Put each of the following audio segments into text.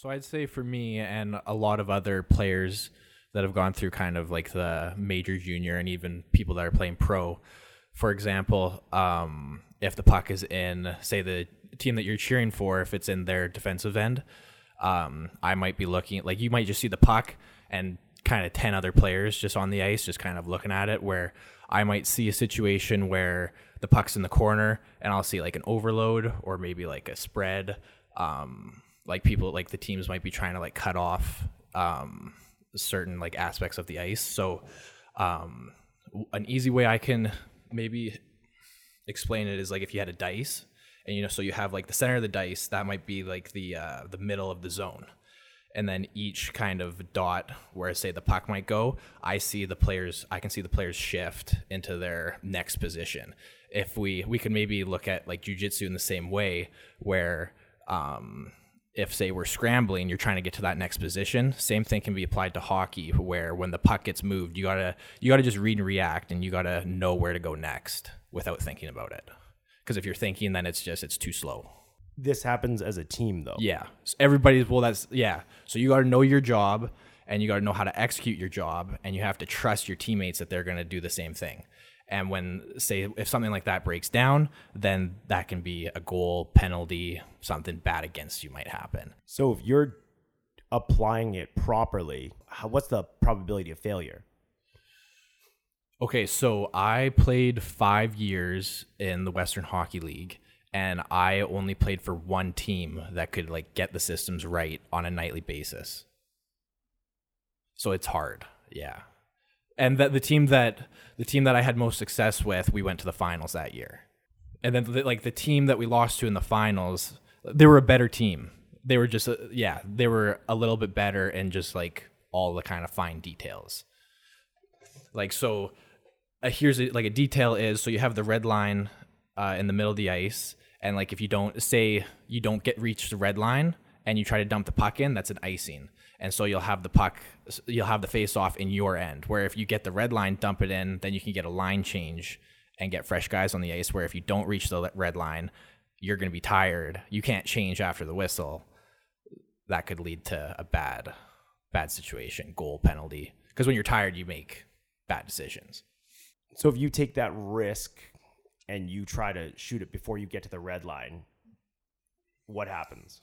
So I'd say for me and a lot of other players that have gone through kind of like the major junior and even people that are playing pro, for example, um, if the puck is in, say, the team that you're cheering for, if it's in their defensive end, um, I might be looking like you might just see the puck and kind of 10 other players just on the ice, just kind of looking at it, where I might see a situation where the puck's in the corner and I'll see like an overload or maybe like a spread. Um, like people like the teams might be trying to like cut off um, certain like aspects of the ice. So um, an easy way I can maybe explain it is like if you had a dice and you know so you have like the center of the dice that might be like the uh, the middle of the zone and then each kind of dot where say the puck might go i see the players i can see the players shift into their next position if we we can maybe look at like jujitsu in the same way where um if say we're scrambling you're trying to get to that next position. Same thing can be applied to hockey where when the puck gets moved you gotta you gotta just read and react and you gotta know where to go next without thinking about it. Because if you're thinking then it's just it's too slow. This happens as a team, though. yeah. So everybody's well that's yeah. So you gotta know your job and you gotta know how to execute your job and you have to trust your teammates that they're gonna do the same thing and when say if something like that breaks down then that can be a goal penalty something bad against you might happen So if you're applying it properly, how, what's the probability of failure? Okay, so I played five years in the Western Hockey League, and I only played for one team that could like get the systems right on a nightly basis. So it's hard, yeah. And that the team that the team that I had most success with, we went to the finals that year. And then the, like the team that we lost to in the finals, they were a better team. They were just uh, yeah, they were a little bit better in just like all the kind of fine details like so uh, here's a, like a detail is so you have the red line uh, in the middle of the ice and like if you don't say you don't get reach the red line and you try to dump the puck in that's an icing and so you'll have the puck you'll have the face off in your end where if you get the red line dump it in then you can get a line change and get fresh guys on the ice where if you don't reach the red line you're going to be tired. You can't change after the whistle. That could lead to a bad bad situation goal penalty. Because when you're tired you make bad decisions. So if you take that risk and you try to shoot it before you get to the red line, what happens?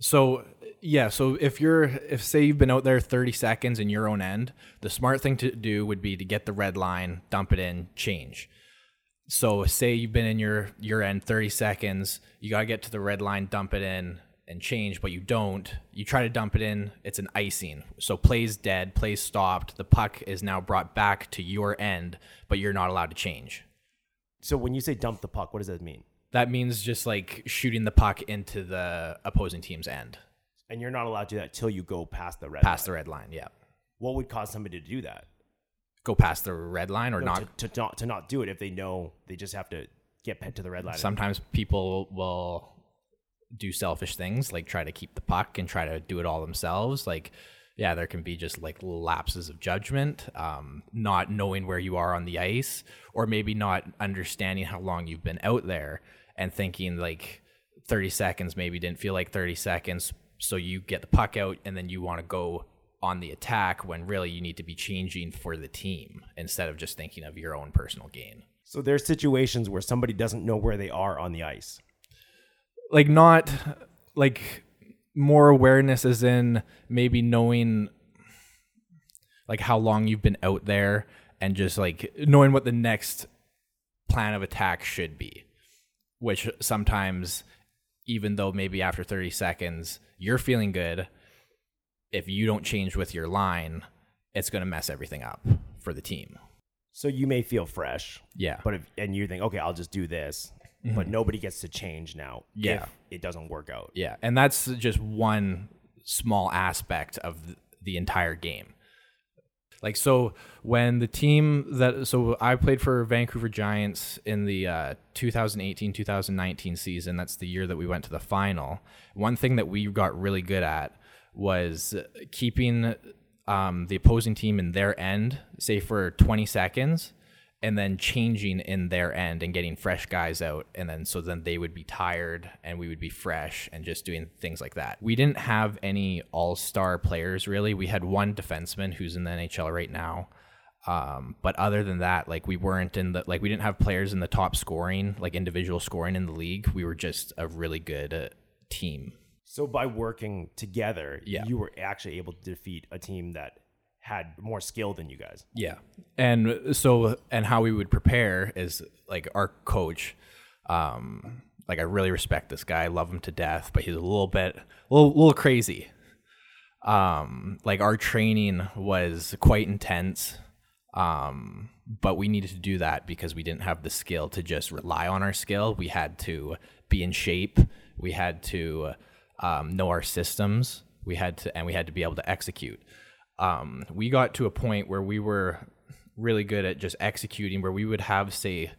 So yeah, so if you're if say you've been out there 30 seconds in your own end, the smart thing to do would be to get the red line, dump it in, change. So say you've been in your your end 30 seconds, you got to get to the red line, dump it in and change, but you don't. You try to dump it in, it's an icing. So plays dead, plays stopped, the puck is now brought back to your end, but you're not allowed to change. So when you say dump the puck, what does that mean? That means just like shooting the puck into the opposing team's end, And you're not allowed to do that till you go past the red past line. the red line, yeah. What would cause somebody to do that? go past the red line or No, not. to, to not to not do it if they know they just have to get pet to the red line. Sometimes people will do selfish things like try to keep the puck and try to do it all themselves. Like, yeah, there can be just like lapses of judgment, um, not knowing where you are on the ice, or maybe not understanding how long you've been out there and thinking like 30 seconds maybe didn't feel like 30 seconds. So you get the puck out and then you want to go on the attack when really you need to be changing for the team instead of just thinking of your own personal gain. so there's situations where somebody doesn't know where they are on the ice. like not like more awareness as in maybe knowing like how long you've been out there and just like knowing what the next plan of attack should be which sometimes even though maybe after 30 seconds you're feeling good if you don't change with your line it's going to mess everything up for the team. So you may feel fresh, yeah. But if, and you think, okay, I'll just do this, but nobody gets to change now. Yeah. if it doesn't work out. Yeah, and that's just one small aspect of the entire game. Like so, when the team that so I played for Vancouver Giants in the uh, 2018-2019 season. That's the year that we went to the final. One thing that we got really good at was keeping um, the opposing team in their end, say for 20 seconds, and then changing in their end and getting fresh guys out. And then so then they would be tired and we would be fresh and just doing things like that. We didn't have any all-star players really. We had one defenseman who's in the nhl right now. Um, but other than that like we weren't in the like we didn't have players in the top scoring like individual scoring in the league. We were just a really good uh, team. So by working together, Yeah. you were actually able to defeat a team that had more skill than you guys. Yeah. And so, and how we would prepare is like our coach. Um, like I really respect this guy, love him to death, but he's a little bit, a little, little crazy. Um, like our training was quite intense. Um, but we needed to do that because we didn't have the skill to just rely on our skill. We had to be in shape. We had to um, know our systems. We had to, and we had to be able to execute. Um, we got to a point where we were really good at just executing, where we would have, say,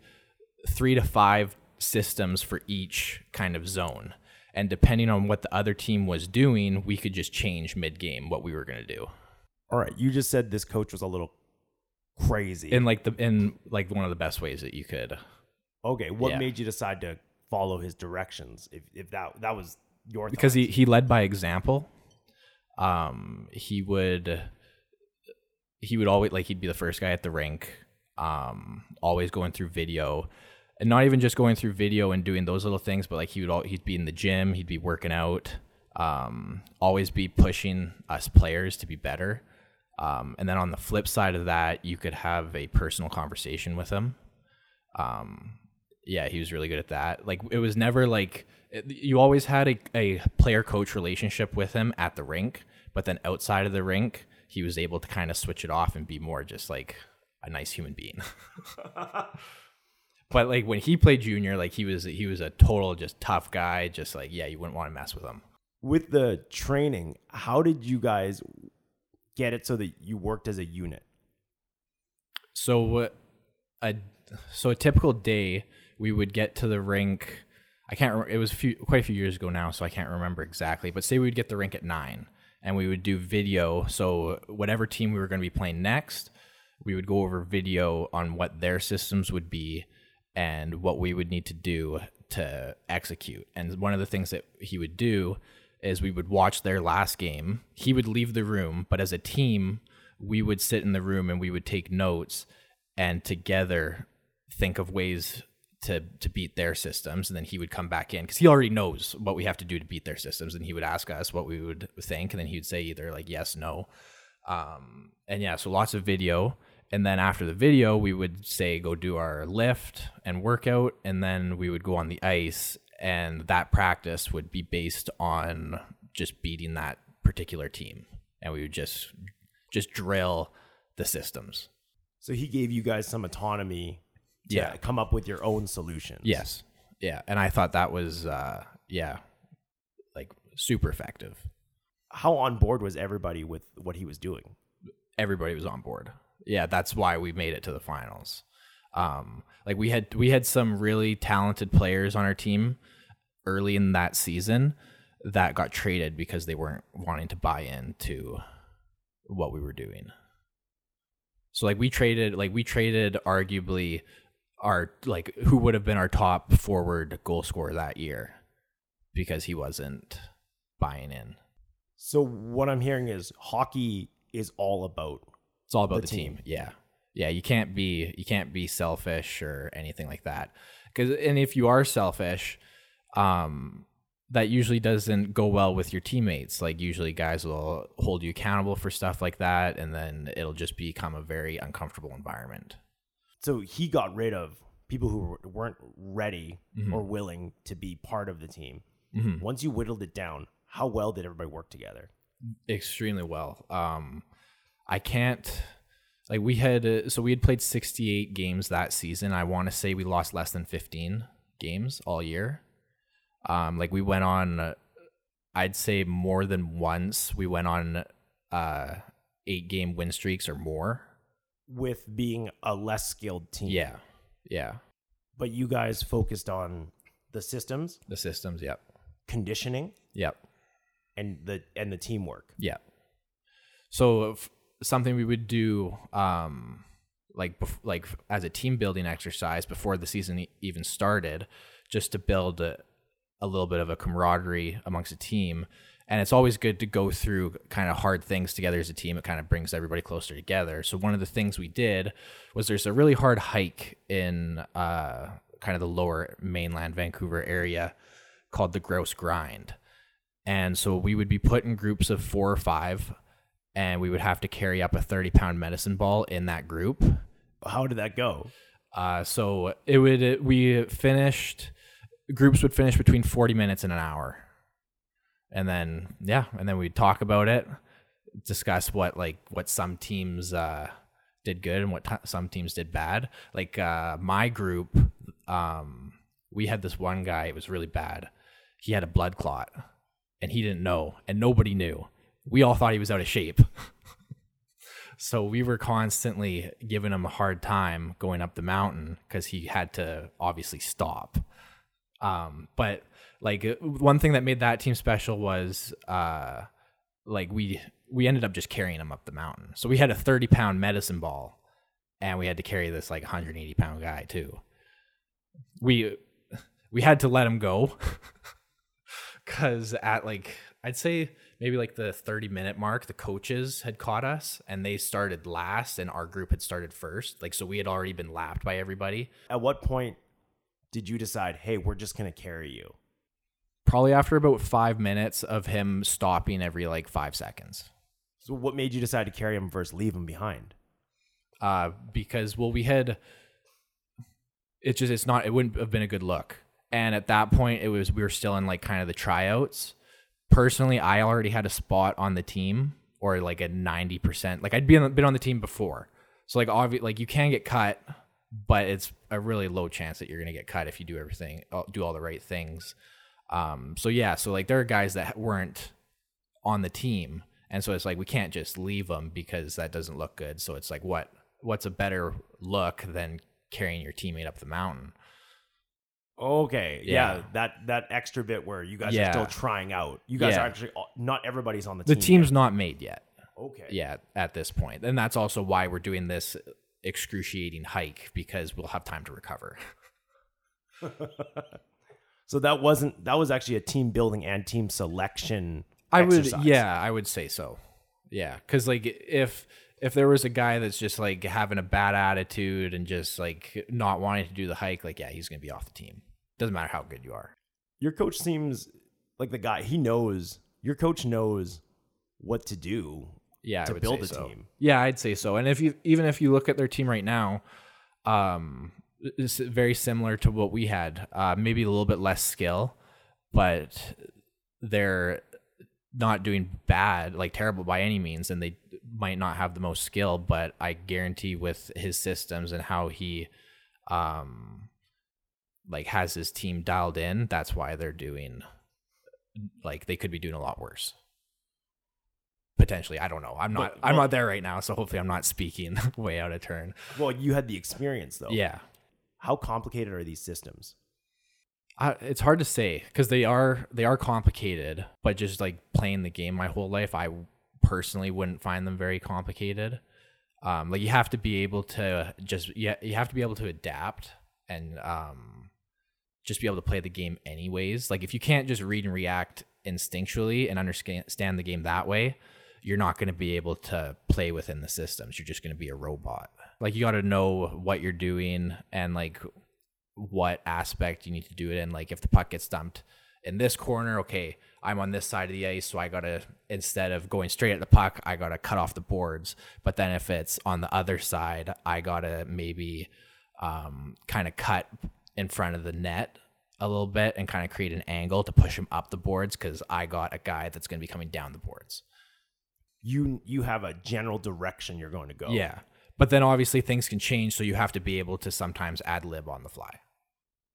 three to five systems for each kind of zone. And depending on what the other team was doing, we could just change mid game what we were going to do. All right, you just said this coach was a little crazy. In like the in like one of the best ways that you could. okay, what Yeah. made you decide to follow his directions? If if that that was your because he, he led by example. Um, he would he would always like he'd be the first guy at the rink. Um, always going through video, and not even just going through video and doing those little things, but like he would all he'd be in the gym, he'd be working out. Um, always be pushing us players to be better. Um, and then on the flip side of that, you could have a personal conversation with him. Um, yeah, he was really good at that. Like it was never like you always had a, a player coach relationship with him at the rink, but then outside of the rink, he was able to kind of switch it off and be more just like a nice human being. but like when he played junior, like he was he was a total just tough guy, just like yeah, you wouldn't want to mess with him. with the training, how did you guys get it so that you worked as a unit? So uh, a so a typical day, we would get to the rink. I can't. Remember, it was a few, quite a few years ago now, so I can't remember exactly. But say we would get the rink at nine, and we would do video. So whatever team we were going to be playing next, we would go over video on what their systems would be and what we would need to do to execute. And one of the things that he would do is we would watch their last game. He would leave the room, but as a team, we would sit in the room and we would take notes and together think of ways to to beat their systems and then he would come back in because he already knows what we have to do to beat their systems and he would ask us what we would think and then he would say either like yes no. Um, and yeah so lots of video. And then after the video we would say go do our lift and workout and then we would go on the ice and that practice would be based on just beating that particular team. And we would just just drill the systems. So he gave you guys some autonomy to Yeah. come up with your own solutions. Yes. Yeah. And I thought that was, uh, yeah, like super effective. How on board was everybody with what he was doing? Everybody was on board. Yeah. That's why we made it to the finals. Um, like we had, we had some really talented players on our team early in that season that got traded because they weren't wanting to buy into what we were doing. So like we traded, like we traded arguably our like who would have been our top forward goal scorer that year because he wasn't buying in. So what I'm hearing is hockey is all about It's all about The the, team. team. Yeah. Yeah, you can't be you can't be selfish or anything like that. Cuz and if you are selfish, um that usually doesn't go well with your teammates. Like usually guys will hold you accountable for stuff like that and then it'll just become a very uncomfortable environment. So he got rid of people who weren't ready Mm-hmm. or willing to be part of the team. Mhm. Once you whittled it down, how well did everybody work together? extremely well. Um, I can't like we had uh, so we had played 68 games that season. I want to say we lost less than 15 games all year. Um, like we went on, uh, I'd say more than once we went on uh eight game win streaks or more. With being a less skilled team. Yeah, yeah, But you guys focused on the systems, the systems. Yep, conditioning, yep. and the and the teamwork. Yeah. So f- something we would do um, like bef- like as a team building exercise before the season e- even started, just to build a, a little bit of a camaraderie amongst a team. And it's always good to go through kind of hard things together as a team. It kind of brings everybody closer together. So one of the things we did was there's a really hard hike in uh, kind of the lower mainland Vancouver area called the Grouse Grind. And so we would be put in groups of four or five, and we would have to carry up a 30 pound medicine ball in that group. How did that go? Uh, so it would, it, we finished, groups would finish between 40 minutes and an hour. And then, yeah, and then we'd talk about it, discuss what, like, what some teams, uh, did good and what t- some teams did bad. Like, uh, my group, um, we had this one guy, it was really bad. He had a blood clot and he didn't know, and nobody knew. We all thought he was out of shape. so we were constantly giving him a hard time going up the mountain because he had to obviously stop. Um, but like uh, one thing that made that team special was uh, like we we ended up just carrying him up the mountain. So we had a 30 pound medicine ball, and we had to carry this like 180 pound guy too. We we had to let him go because at like I'd say maybe like the 30 minute mark, the coaches had caught us and they started last, and our group had started first. Like so, we had already been lapped by everybody. At what point did you decide, hey, we're just to carry you? Probably after about five minutes of him stopping every like five seconds. So, what made you decide to carry him versus leave him behind? uh, because well we had it just it's not it wouldn't have been a good look and at that point it was we were still in like kind of the tryouts personally i already had a spot on the team or like a 90% like i'd been, been on the team before so like obviously like you can get cut but it's a really low chance that you're going to get cut if you do everything uh, do all the right things um so yeah so like there are guys that weren't on the team and so it's like we can't just leave them because that doesn't look good so it's like what what's a better look than carrying your teammate up the mountain Okay, yeah. Yeah. that that extra bit where you guys are still trying out. You guys Yeah. are actually not everybody's on the, team. the team. team's not made yet yet. okay. yeah at this point and that's also why we're doing this excruciating hike because we'll have time to recover So that wasn't that was actually a team building and team selection. I would, yeah, I would say so. Yeah, because like if if there was a guy that's just like having a bad attitude and just like not wanting to do the hike, like yeah, he's gonna be off the team. Doesn't matter how good you are. Your coach seems like the guy. He knows. Your coach knows what to do. Yeah, To build a so. team. Yeah, I'd say so. And if you even if you look at their team right now, um, very similar to what we had. Uh, maybe a little bit less skill, but they're not doing bad, like terrible by any means, and they might not have the most skill, but I guarantee with his systems and how he um like has his team dialed in, that's why they're doing like they could be doing a lot worse. Potentially, I don't know. I'm not. But- I'm not there right now, so hopefully, I'm not speaking way out of turn. Well, you had the experience though. Yeah, How complicated are these systems? I, it's hard to say because they are they are complicated, but just like playing the game my whole life, I personally wouldn't find them very complicated. Um, like you have to be able to just yeah, you have to be able to adapt and um, just be able to play the game anyways. Like if you can't just read and react instinctually and understand the game that way, you're not going to be able to play within the systems. You're just going to be a robot. Like you got to know what you're doing and like what aspect you need to do it in. Like if the puck gets dumped in this corner, okay, I'm on this side of the ice, so I gotta instead of going straight at the puck, I gotta cut off the boards. But then if it's on the other side, I gotta maybe um, kind of cut in front of the net a little bit and kind of create an angle to push him up the boards because I got a guy that's gonna be coming down the boards. You you have a general direction you're going to go. Yeah. But then obviously things can change, so you have to be able to sometimes ad lib on the fly.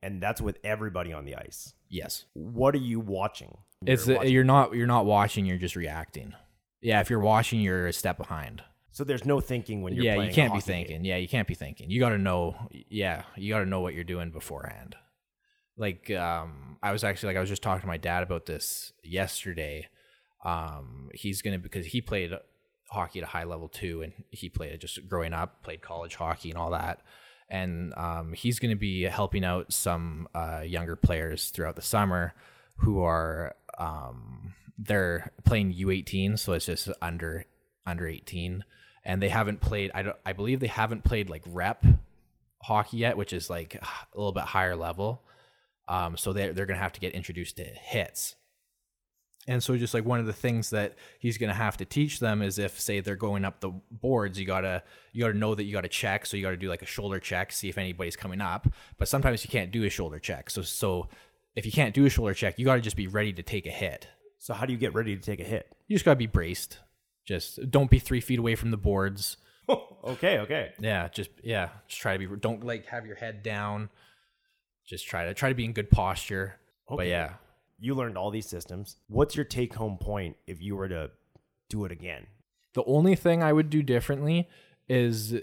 and that's with everybody on the ice. Yes. What are you watching? It's You're uh, watching- you're not you're not watching. You're just reacting. Yeah, if you're watching, you're a step behind. so there's no thinking when you're yeah, you can't be hockey game. thinking. Yeah, you can't be thinking. You got to know. Yeah, you got to know what you're doing beforehand. Like, um, I was actually like I was just talking to my dad about this yesterday. Um, he's gonna because he played hockey at a high level too, and he played just growing up, played college hockey and all that. And um, he's going to be helping out some uh, younger players throughout the summer who are um, they're playing U18, so it's just under under 18, and they haven't played. I don't, I believe they haven't played like rep hockey yet, which is like a little bit higher level. Um, so they're they're gonna have to get introduced to hits. And so just like one of the things that he's gonna have to teach them is if say they're going up the boards, you gotta you gotta know that you gotta check. So you gotta do like a shoulder check, see if anybody's coming up. But sometimes you can't do a shoulder check. So so if you can't do a shoulder check, you gotta just be ready to take a hit. So how do you get ready to take a hit? You just gotta be braced. Just don't be three feet away from the boards. okay, okay. Yeah, just yeah, just try to be. Don't like have your head down. Just try to try to be in good posture. But yeah, You learned all these systems. What's your take home point if you were to do it again? the only thing I would do differently is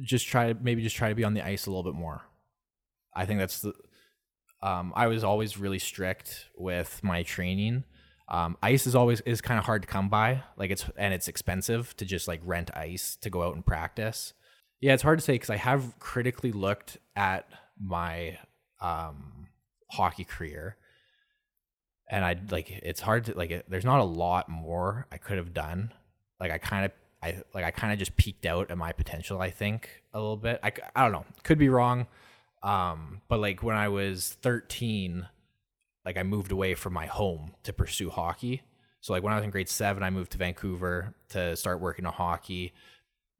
just try to maybe just try to be on the ice a little bit more. I think that's the. Um, I was always really strict with my training. Um, ice is always is kind of hard to come by. Like it's and it's expensive to just like rent ice to go out and practice. Yeah, it's hard to say because I have critically looked at my um, hockey career, and I like it's hard to like. It, there's not a lot more I could have done. Like I kind of I like I kind of just peaked out at my potential. I think a little bit. I I don't know. Could be wrong. Um, but like when I was 13, like I moved away from my home to pursue hockey. So like when I was in grade seven, I moved to Vancouver to start working on hockey.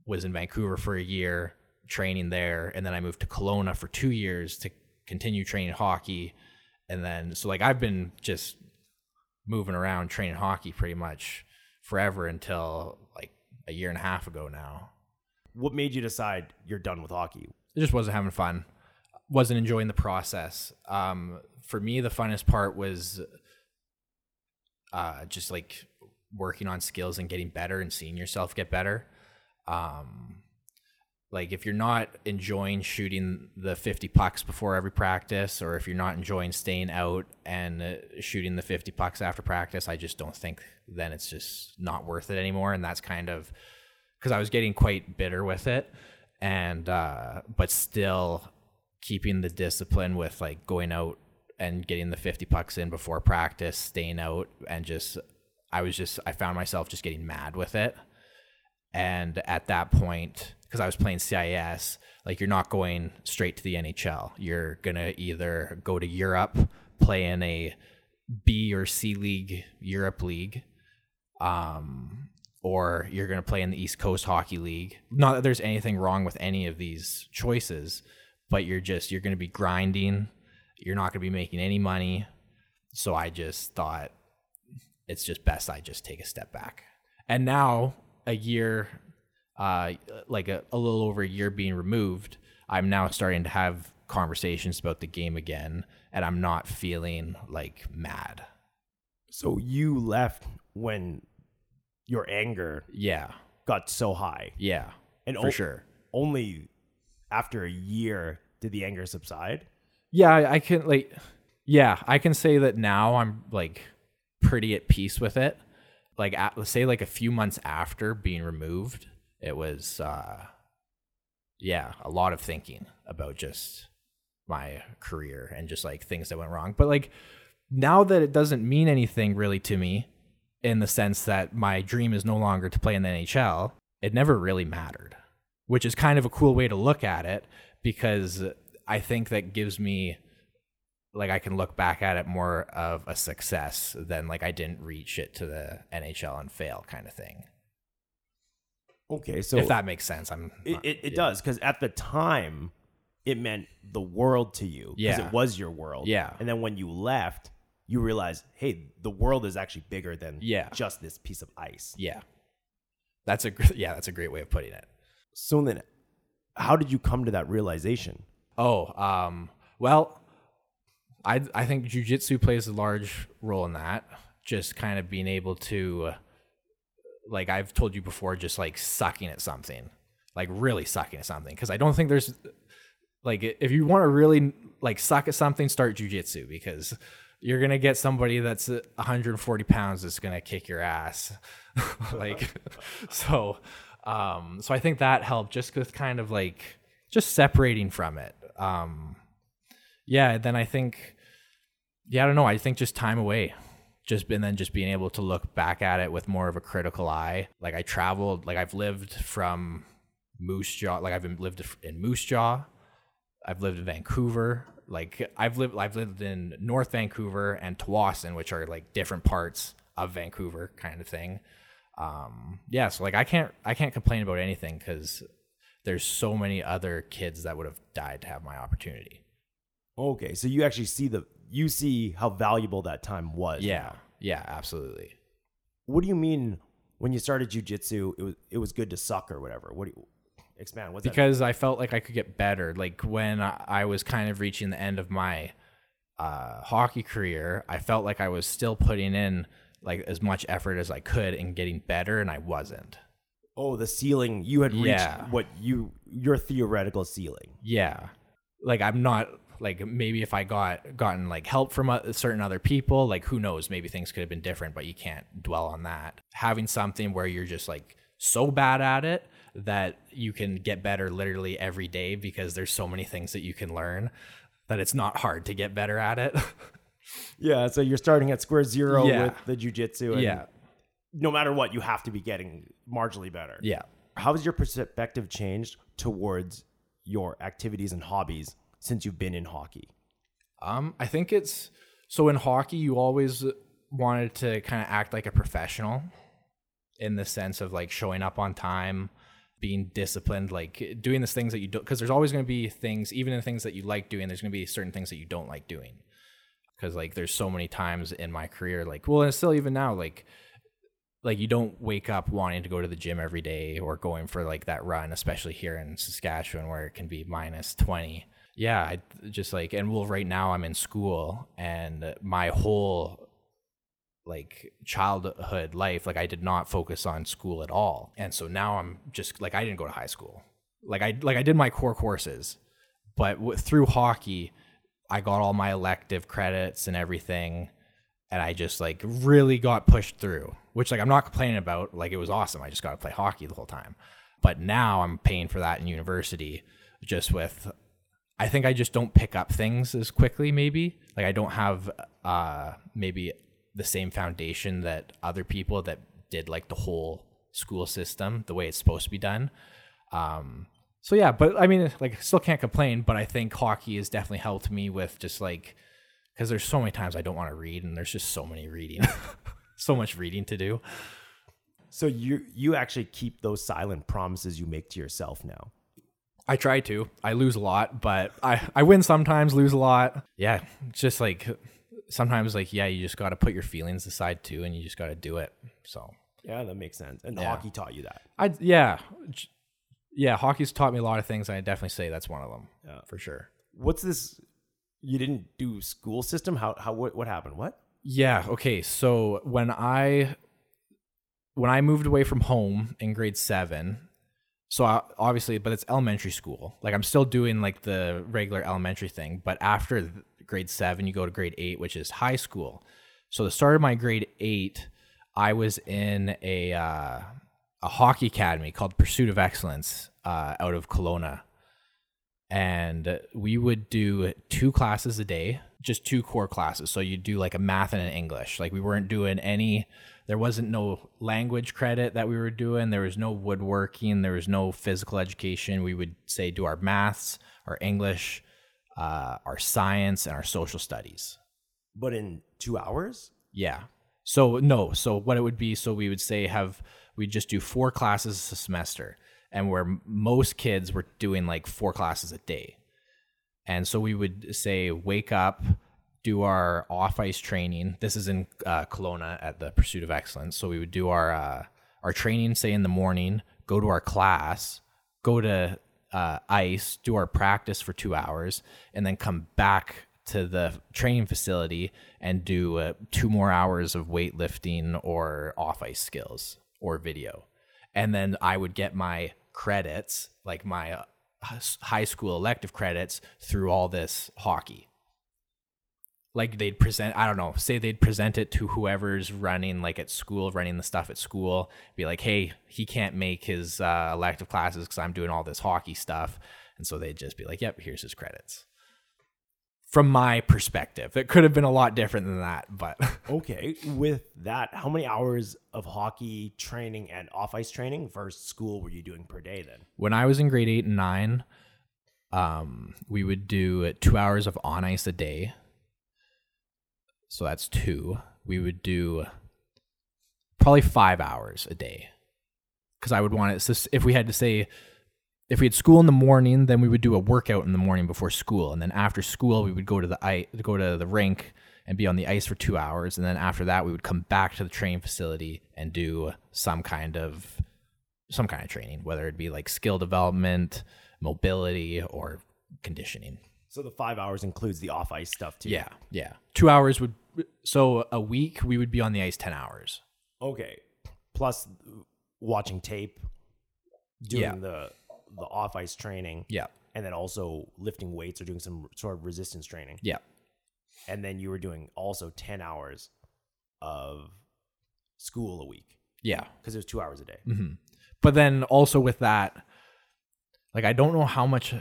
Was in Vancouver for a year, training there, and then I moved to Kelowna for two years to continue training hockey. And then so like I've been just moving around training hockey pretty much forever until like a year and a half ago now. What made you decide you're done with hockey? It just wasn't having fun. Wasn't enjoying the process. Um, for me, the funnest part was uh, just like working on skills and getting better and seeing yourself get better. Um, like if you're not enjoying shooting the 50 pucks before every practice, or if you're not enjoying staying out and uh, shooting the 50 pucks after practice, I just don't think then it's just not worth it anymore. And that's kind of because I was getting quite bitter with it, and uh, but still keeping the discipline with like going out and getting the 50 pucks in before practice, staying out, and just I was just I found myself just getting mad with it. And at that point, because I was playing CIS, like you're not going straight to the NHL. You're gonna either go to Europe, play in a B or C league, Europe league, um, or you're gonna play in the East Coast Hockey League. Not that there's anything wrong with any of these choices, but you're just you're gonna be grinding. You're not gonna be making any money. So I just thought it's just best I just take a step back. And now a year, uh, like a, a little over a year being removed, I'm now starting to have conversations about the game again, and I'm not feeling like mad. So you left when your anger Yeah, got so high, yeah, and for o- sure. only after a year did the anger subside. Yeah, I, I can like, yeah, I can say that now I'm like pretty at peace with it. Like, at, let's say like a few months after being removed, it was, uh, yeah, a lot of thinking about just my career and just like things that went wrong. But like now that it doesn't mean anything really to me, in the sense that my dream is no longer to play in the NHL, it never really mattered, which is kind of a cool way to look at it because I think that gives me like I can look back at it more of a success than like I didn't reach it to the NHL and fail kind of thing. Okay, so if that makes sense, I'm it, it, it does because at the time it meant the world to you because Yeah. it was your world. Yeah. and then when you left, you realize, hey, the world is actually bigger than Yeah. just this piece of ice. yeah. That's a yeah, that's a great way of putting it. So then, how did you come to that realization? Oh, um, well, I I think jujitsu plays a large role in that. Just kind of being able to, like I've told you before, just like sucking at something, like really sucking at something. Because I don't think there's, like, if you want to really like suck at something, start jujitsu because you're gonna get somebody that's 140 pounds that's gonna kick your ass. like, so, um, so I think that helped just with kind of like just separating from it. Um, yeah. Then I think, yeah, I don't know. I think just time away just and then just being able to look back at it with more of a critical eye. Like I traveled, like I've lived from Moose Jaw, like I've lived in Moose Jaw, I've lived in Vancouver, like I've lived I've lived in North Vancouver and Tsawwassen, which are like different parts of Vancouver, kind of thing. Um, yeah, so like I can't I can't complain about anything because there's so many other kids that would have died to have my opportunity. Okay, so you actually see the you see how valuable that time was. Yeah, yeah, absolutely. What do you mean when you started jujitsu? It was it was good to suck or whatever. What do you expand? Because I felt like I could get better. Like when I was kind of reaching the end of my uh, hockey career, I felt like I was still putting in like as much effort as I could and getting better, and I wasn't. Oh, the ceiling you had reached yeah. what you your theoretical ceiling. Yeah, like I'm not like maybe if I got gotten like help from a, certain other people, like who knows, maybe things could have been different, but you can't dwell on that. Having something where you're just like so bad at it that you can get better literally every day because there's so many things that you can learn that it's not hard to get better at it. yeah, so you're starting at square zero yeah. with the jujitsu. Yeah. No matter what, you have to be getting marginally better. Yeah. How has your perspective changed towards your activities and hobbies since you've been in hockey? Um, I think it's so in hockey, you always wanted to kind of act like a professional in the sense of like showing up on time, being disciplined, like doing the things that you don't, because there's always going to be things, even in things that you like doing, there's going to be certain things that you don't like doing. Because like there's so many times in my career, like, well, and still even now, like, like you don't wake up wanting to go to the gym every day or going for like that run, especially here in Saskatchewan where it can be minus 20 yeah, I just like, and well, right now I'm in school, and my whole like childhood life, like I did not focus on school at all, and so now I'm just like I didn't go to high school, like I like I did my core courses, but w- through hockey, I got all my elective credits and everything, and I just like really got pushed through, which like I'm not complaining about. Like it was awesome. I just got to play hockey the whole time, but now I'm paying for that in university just with I think I just don't pick up things as quickly. Maybe like I don't have uh, maybe the same foundation that other people that did like the whole school system the way it's supposed to be done. Um, so yeah, but I mean, like, still can't complain. But I think hockey has definitely helped me with just like because there's so many times I don't want to read, and there's just so many reading, so much reading to do. So you you actually keep those silent promises you make to yourself now. I try to. I lose a lot, but I I win sometimes, lose a lot. Yeah, it's just like sometimes like yeah, you just got to put your feelings aside too, and you just got to do it. So yeah, that makes sense. And yeah. hockey taught you that. I yeah, yeah. Hockey's taught me a lot of things, and I definitely say that's one of them. Yeah, for sure. What's this? You didn't do school system. How how what what happened? What? Yeah. Okay. So when I when I moved away from home in grade seven, so obviously, but it's elementary school. Like I'm still doing like the regular elementary thing, but after grade seven, you go to grade eight, which is high school. So the start of my grade eight, I was in a uh, a hockey academy called Pursuit of Excellence uh, out of Kelowna, and we would do two classes a day, just two core classes. So you do like a math and an English. Like we weren't doing any there wasn't no language credit that we were doing. There was no woodworking. There was no physical education. We would say do our maths, our English, uh, our science, and our social studies. But in two hours? Yeah. So no. So what it would be? So we would say have we just do four classes a semester, and where most kids were doing like four classes a day, and so we would say wake up do our off ice training. This is in uh, Kelowna at the Pursuit of Excellence. So we would do our uh, our training, say in the morning, go to our class, go to uh, ice, do our practice for two hours, and then come back to the training facility and do uh, two more hours of weightlifting or off ice skills or video. And then I would get my credits, like my high school elective credits, through all this hockey. Like they'd present i don't know say they'd present it to whoever's running like at school running the stuff at school be like hey he can't make his uh, elective classes because i'm doing all this hockey stuff. And so they'd just be like yep here's his credits from my perspective it could have been a lot different than that but Okay, with that, how many hours of hockey training and off ice training versus school were you doing per day then? when i was in grade 8 and 9 um, we would do two hours of on ice a day so that's two we would do probably five hours a day because I would want it. So if we had to say, if we had school in the morning, then we would do a workout in the morning before school, and then after school we would go to the ice, go to the rink and be on the ice for two hours, and then after that we would come back to the training facility and do some kind of some kind of training, whether it be like skill development, mobility, or conditioning. So the five hours includes the off ice stuff too. Yeah, yeah. Two hours would so a week we would be on the ice ten hours. Okay. Plus watching tape, doing Yeah. the the off ice training, Yeah, and then also lifting weights or doing some sort of resistance training. yeah, And then you were doing also ten hours of school a week yeah. because it was two hours a day. Mm-hmm. but then also with that like i don't know how much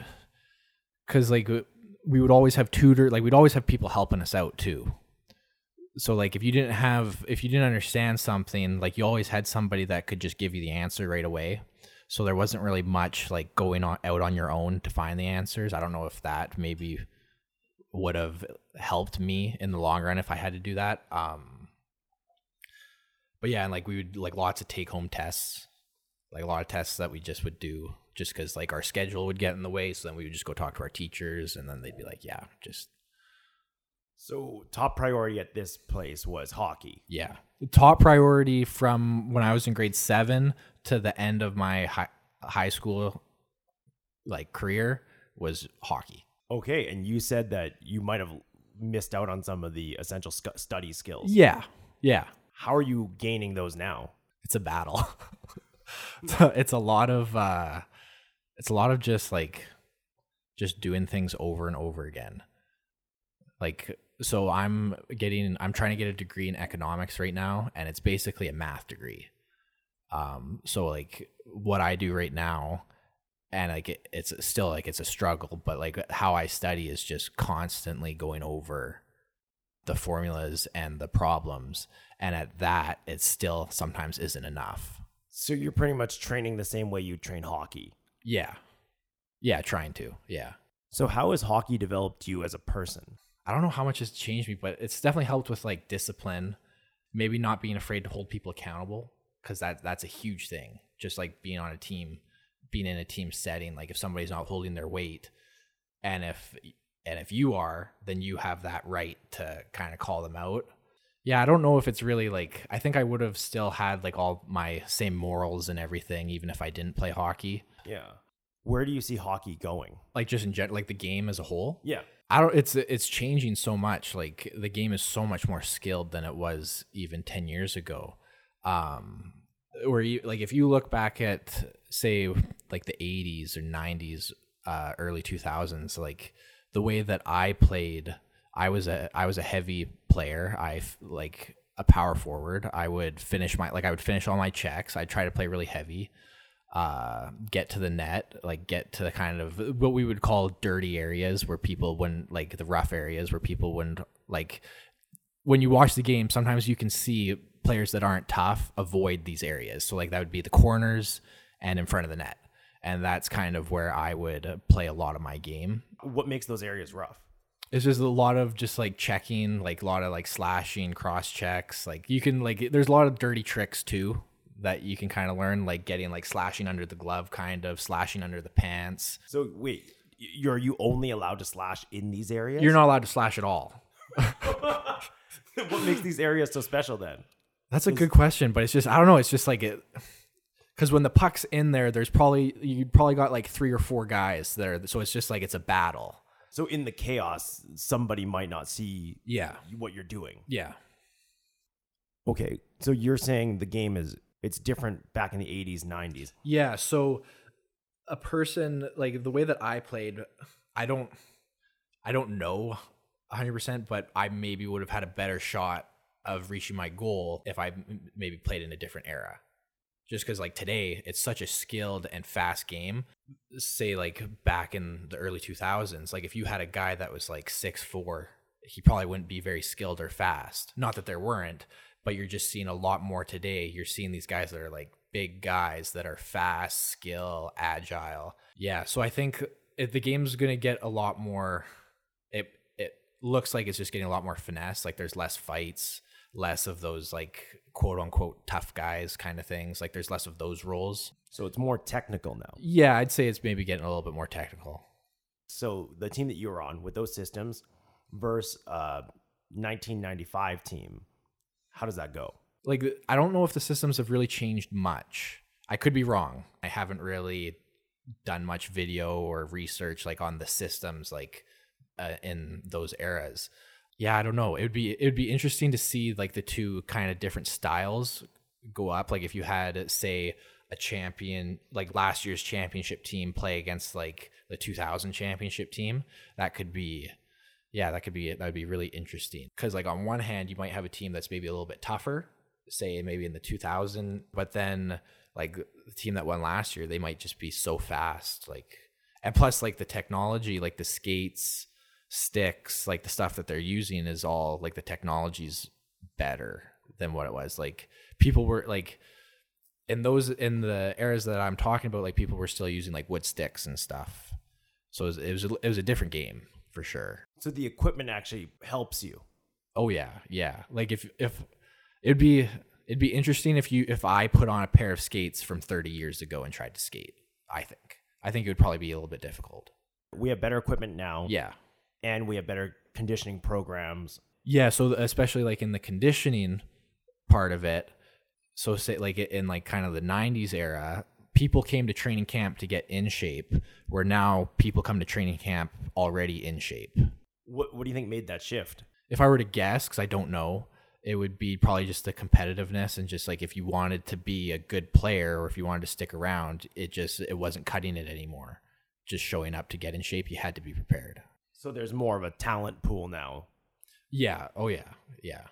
because like uh, we would always have tutor like we'd always have people helping us out too so like if you didn't have if you didn't understand something like you always had somebody that could just give you the answer right away so there wasn't really much like going on out on your own to find the answers. I don't know if that maybe would have helped me in the long run if i had to do that um but yeah and like we would like lots of take home tests like a lot of tests that we just would do just because like our schedule would get in the way. So then we would just go talk to our teachers and then they'd be like yeah just So top priority at this place was hockey. yeah. Top priority from when i was in grade seven to the end of my high, high school like career was hockey. Okay, and you said that you might have missed out on some of the essential sc- study skills. yeah yeah. How are you gaining those now? it's a battle. It's, a, it's a lot of uh it's a lot of just like just doing things over and over again. Like so i'm getting i'm trying to get a degree in economics right now and it's basically a math degree um so like what i do right now and like it, it's still like it's a struggle but like how i study is just constantly going over the formulas and the problems and at that it still sometimes isn't enough So you're pretty much training the same way you train hockey. yeah yeah trying to yeah So how has hockey developed you as a person? i don't know how much has changed me but it's definitely helped with like discipline maybe not being afraid to hold people accountable because that that's a huge thing just like being on a team being in a team setting like if somebody's not holding their weight and if and if you are then you have that right to kind of call them out yeah i don't know if it's really like i think i would have still had like all my same morals and everything even if i didn't play hockey Yeah. Where do you see hockey going? like just in general like the game as a whole Yeah. I don't. It's it's changing so much. Like the game is so much more skilled than it was even ten years ago. Um, where you like if you look back at say like the '80s or '90s, uh, early 2000s, like the way that I played, I was a I was a heavy player. I like a power forward. I would finish my like I would finish all my checks. I'd try to play really heavy uh, get to the net, like get to the kind of what we would call dirty areas where people wouldn't like the rough areas where people wouldn't like when you watch the game, sometimes you can see players that aren't tough avoid these areas. So like that would be the corners and in front of the net. And that's kind of where I would uh, play a lot of my game. What makes those areas rough? It's just a lot of just like checking, like a lot of like slashing, cross checks. Like you can like there's a lot of dirty tricks too that you can kind of learn, like getting like slashing under the glove, kind of slashing under the pants. So wait, you're you only allowed to slash in these areas? You're not allowed to slash at all. what makes these areas so special then? That's a good question, but it's just I don't know. It's just like it because when the puck's in there, there's probably you probably got like three or four guys there, so it's just like it's a battle. So in the chaos, somebody might not see Yeah, what you're doing. yeah, Okay, so you're saying the game is it's different back in the 80s, 90s. yeah. So a person like the way that I played, I don't, I don't know 100%, but I maybe would have had a better shot of reaching my goal if I m- maybe played in a different era. Just because, like, today, it's such a skilled and fast game. Say, like, back in the early 2000s, like, if you had a guy that was like six four, he probably wouldn't be very skilled or fast. Not that there weren't, but you're just seeing a lot more today. You're seeing these guys that are like big guys that are fast, skill, agile. Yeah, so I think the game's going to get a lot more it it looks like it's just getting a lot more finesse, like there's less fights, less of those like quote unquote tough guys kind of things. Like there's less of those roles. So it's more technical now. Yeah, I'd say it's maybe getting a little bit more technical. So the team that you were on with those systems versus uh 1995 team, how does that go? like I don't know if the systems have really changed much. I could be wrong. I haven't really done much video or research like on the systems like uh, in those eras. Yeah, I don't know. It would be it would be interesting to see like the two kind of different styles go up. Like if you had say a champion like last year's championship team play against like the 2000 championship team, that could be yeah, that could be that would be really interesting. Cuz like on one hand you might have a team that's maybe a little bit tougher say maybe in the 2000 but then like the team that won last year they might just be so fast like and plus like the technology like the skates sticks like the stuff that they're using is all like the technology's better than what it was like people were like in those in the eras that i'm talking about like people were still using like wood sticks and stuff so it was it was a, it was a different game for sure So the equipment actually helps you. Oh yeah, yeah. Like if if it'd be it'd be interesting if you if I put on a pair of skates from 30 years ago and tried to skate. I think. I think it would probably be a little bit difficult. We have better equipment now Yeah. And we have better conditioning programs. Yeah, so especially like in the conditioning part of it, so say like in like kind of the 90s era, people came to training camp to get in shape, where now people come to training camp already in shape. What what do you think made that shift? if I were to guess, because I don't know, it would be probably just the competitiveness and just like if you wanted to be a good player or if you wanted to stick around, it just it wasn't cutting it anymore. Just showing up to get in shape, you had to be prepared. So there's more of a talent pool now. Yeah. Oh yeah. Yeah.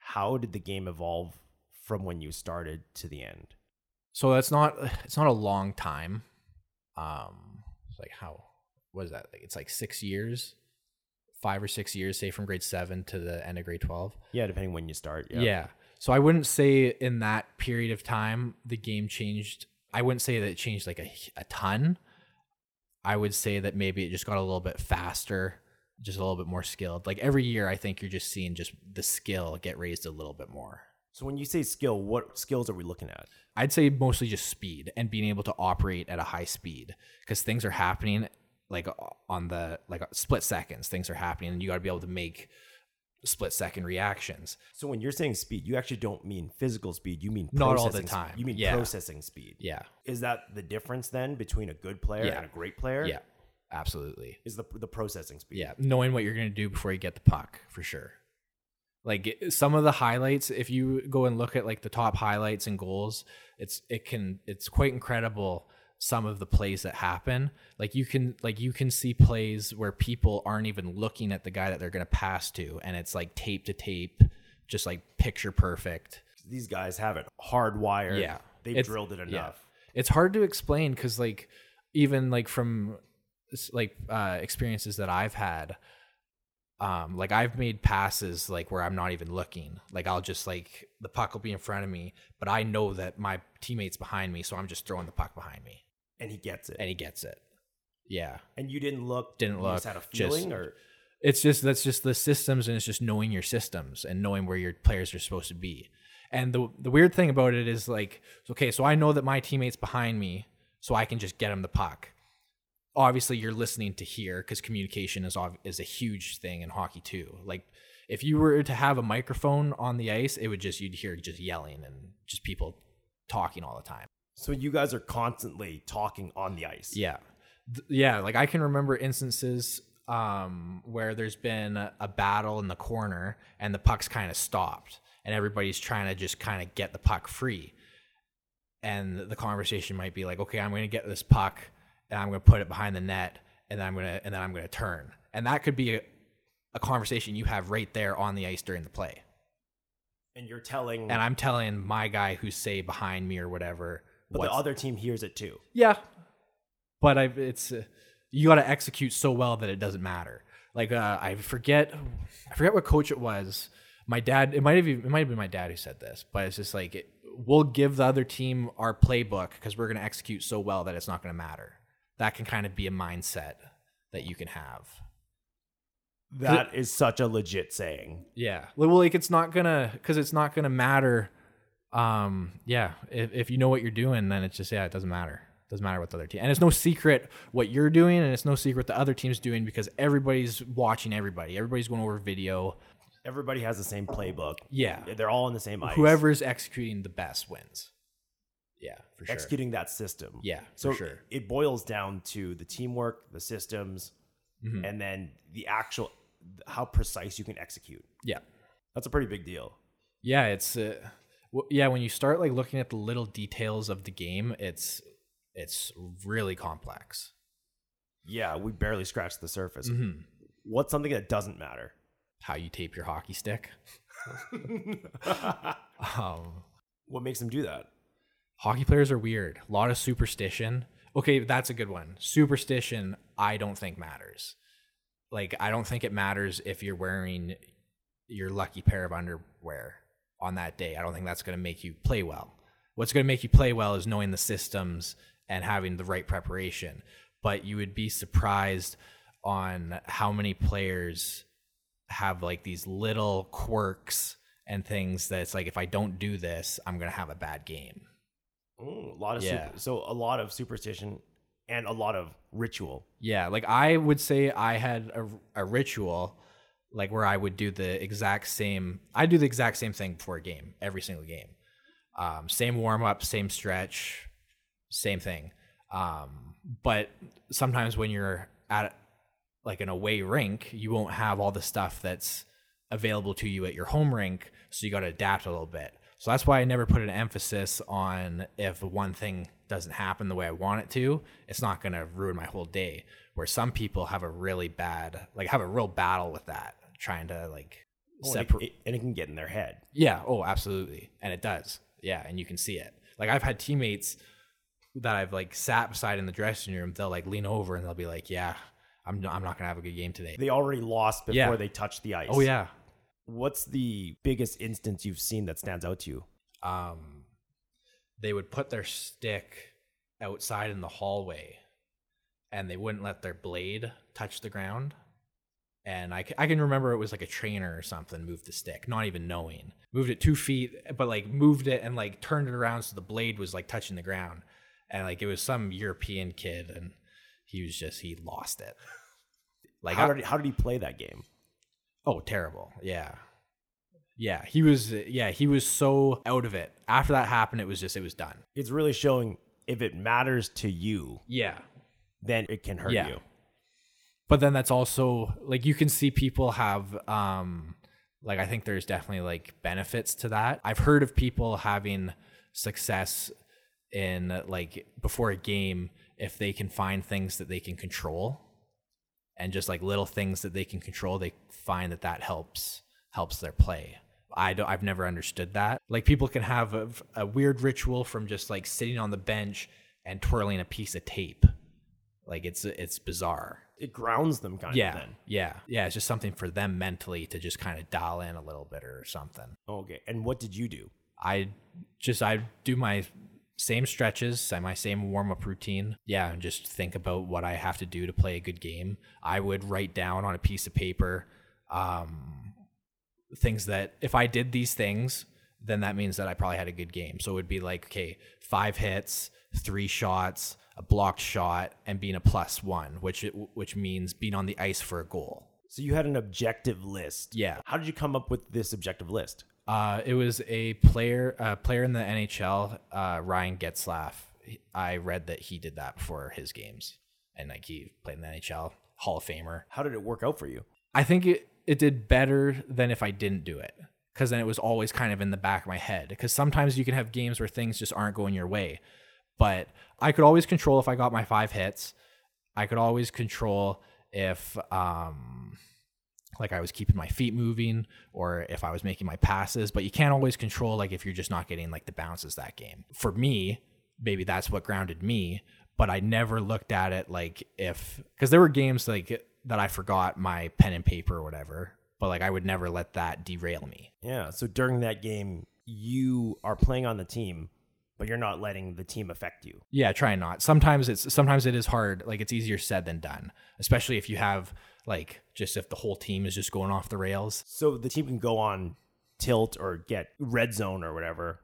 How did the game evolve from when you started to the end? So that's not it's not a long time. Um, it's like how what is that? It's like six years, five or six years, say from grade seven to the end of grade twelve. Yeah, depending when you start. Yeah. Yeah. So I wouldn't say in that period of time the game changed. I wouldn't say that it changed like a, a ton. I would say that maybe it just got a little bit faster, just a little bit more skilled. Like every year, I think you're just seeing just the skill get raised a little bit more. So when you say skill, what skills are we looking at? I'd say mostly just speed and being able to operate at a high speed because things are happening like on the like split seconds. Things are happening and you got to be able to make split second reactions. So when you're saying speed, you actually don't mean physical speed. You mean Not all the time. You mean Yeah. processing speed. Yeah. Is that the difference then between a good player Yeah. and a great player? Yeah. Absolutely. Is the the processing speed? Yeah, knowing what you're going to do before you get the puck for sure. Like some of the highlights, if you go and look at like the top highlights and goals, it's it can it's quite incredible some of the plays that happen. Like you can like you can see plays where people aren't even looking at the guy that they're going to pass to, and it's like tape to tape, just like picture perfect. These guys have it hardwired. Yeah. They've It's- drilled it yeah. enough. it's hard to explain because like even like from like uh experiences that i've had um like i've made passes like where i'm not even looking like i'll just like the puck will be in front of me but i know that my teammates behind me so i'm just throwing the puck behind me And he gets it. and he gets it. Yeah. And you didn't look. Didn't look, Just had a just- feeling, or? It's just that's just the systems and it's just knowing your systems and knowing where your players are supposed to be. And the the weird thing about it is like okay so i know that my teammates behind me so i can just get them the puck. Obviously you're listening to hear because communication is is a huge thing in hockey too. Like if you were to have a microphone on the ice it would just you'd hear just yelling and just people talking all the time so you guys are constantly talking on the ice. yeah. Th- yeah, like I can remember instances um where there's been a, a battle in the corner and the puck's kind of stopped and everybody's trying to just kind of get the puck free. And the conversation might be like, "Okay, I'm going to get this puck and I'm going to put it behind the net and then I'm going to and then I'm going to turn." And that could be a, a conversation you have right there on the ice during the play. And you're telling, And I'm telling my guy who's say behind me or whatever. But the other team hears it too. yeah, but I it's uh, you got to execute so well that it doesn't matter. Like uh, I forget, I forget what coach it was. My dad, it might have even, it might have been my dad who said this, but it's just like it, we'll give the other team our playbook because we're going to execute so well that it's not going to matter. That can kind of be a mindset that you can have. That is such a legit saying. Yeah. Well, like it's not gonna because it's not gonna matter. Um, yeah. If if you know what you're doing, then it's just yeah, it doesn't matter. It doesn't matter what the other team and it's no secret what you're doing, and it's no secret the other team's doing because everybody's watching everybody. Everybody's going over video. Everybody has the same playbook. Yeah. They're all in the same ice. Whoever's executing the best wins. Yeah, for sure. executing that system. Yeah, So for sure. it boils down to the teamwork, the systems, Mm-hmm. and then the actual how precise you can execute. Yeah. That's a pretty big deal. Yeah, it's uh, w- yeah. When you start like looking at the little details of the game, it's it's really complex. Yeah, we barely scratched the surface. Mm-hmm. What's something that doesn't matter? How you tape your hockey stick. um, What makes them do that? hockey players are weird. A lot of superstition. Okay, that's a good one. Superstition, I don't think matters. Like, I don't think it matters if you're wearing your lucky pair of underwear on that day. I don't think that's going to make you play well. What's going to make you play well is knowing the systems and having the right preparation. But you would be surprised on how many players have like these little quirks and things that it's like, if I don't do this, I'm going to have a bad game. Mm, a lot of Yeah. super, so a lot of superstition and a lot of ritual. Yeah, like I would say I had a, a ritual like where I would do the exact same I do the exact same thing before a game, every single game. Um, same warm up, same stretch, same thing. Um, but sometimes when you're at like an away rink, you won't have all the stuff that's available to you at your home rink, so you got to adapt a little bit. So that's why I never put an emphasis on if one thing doesn't happen the way I want it to, it's not going to ruin my whole day. Where some people have a really bad, like have a real battle with that, trying to like Oh, and, separate. and it can get in their head. Yeah. Oh, absolutely. And it does. Yeah. And you can see it. Like I've had teammates that I've like sat beside in the dressing room. They'll like lean over and they'll be like, "Yeah, I'm I'm not gonna have a good game today." They already lost before Yeah. they touch the ice. Oh yeah. What's the biggest instance you've seen that stands out to you? Um, they would put their stick outside in the hallway, and they wouldn't let their blade touch the ground. And I, I can remember it was like a trainer or something moved the stick, not even knowing. Moved it two feet, but like moved it and like turned it around so the blade was like touching the ground. And like it was some European kid, and he was just he lost it. Like how did how did he play that game? Oh, terrible. Yeah. Yeah, he was yeah, he was so out of it. After that happened, it was just it was done. It's really showing if it matters to you, Yeah. then it can hurt Yeah. you. But then that's also like you can see people have um like I think there's definitely like benefits to that. I've heard of people having success in like before a game if they can find things that they can control. And just like little things that they can control they find that that helps helps their play. I don't i've never understood that. Like people can have a, a weird ritual from just like sitting on the bench and twirling a piece of tape. Like it's it's bizarre It grounds them kind yeah of then. yeah yeah it's just something for them mentally to just kind of dial in a little bit or something Okay. And what did you do? I just I do my same stretches, I my same warm up routine. Yeah, and just think about what I have to do to play a good game. I would write down on a piece of paper um, things that if I did these things, then that means that I probably had a good game. So it would be like, okay, five hits, three shots, a blocked shot, and being a plus one, which which means being on the ice for a goal. So you had an objective list. Yeah. How did you come up with this objective list? Uh, it was a player, uh, player in the NHL, uh, Ryan Getzlaf. I read that he did that before his games, and like he played in the NHL, Hall of Famer. How did it work out for you? I think it it did better than if I didn't do it, because then it was always kind of in the back of my head. Because sometimes you can have games where things just aren't going your way, but I could always control if I got my five hits. I could always control if um like I was keeping my feet moving or if I was making my passes, but you can't always control like if you're just not getting like the bounces that game. For me, maybe that's what grounded me, but I never looked at it like if cuz there were games like that I forgot my pen and paper or whatever, but like I would never let that derail me. Yeah. So during that game, you are playing on the team, but you're not letting the team affect you. Yeah, try not. Sometimes it's sometimes it is hard. Like it's easier said than done, especially if you have like just if the whole team is just going off the rails. So the team can go on tilt or get red zone or whatever,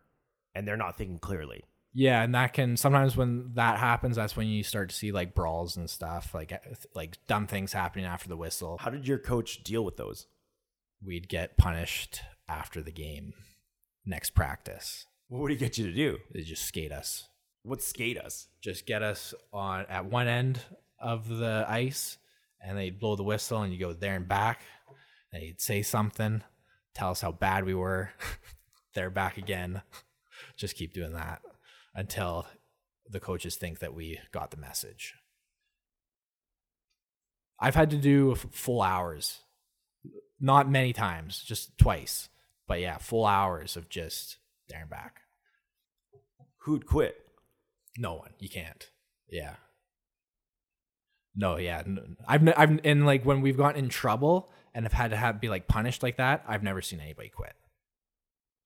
and they're not thinking clearly. Yeah, and that can sometimes when that happens, that's when you start to see like brawls and stuff, like eh, like dumb things happening after the whistle. How did your coach deal with those? We'd get punished after the game, next practice. What would he get you to do? They just skate us. What skate us? Just get us on at one end of the ice, and they'd blow the whistle, and you go there and back. And he'd say something, tell us how bad we were. They're back again. Just keep doing that until the coaches think that we got the message. I've had to do full hours, not many times, just twice. But yeah, full hours of just there and back. Who'd quit? No one. You can't. Yeah. No, yeah. I've I've and like when we've gotten in trouble and have had to have be like punished like that, I've never seen anybody quit.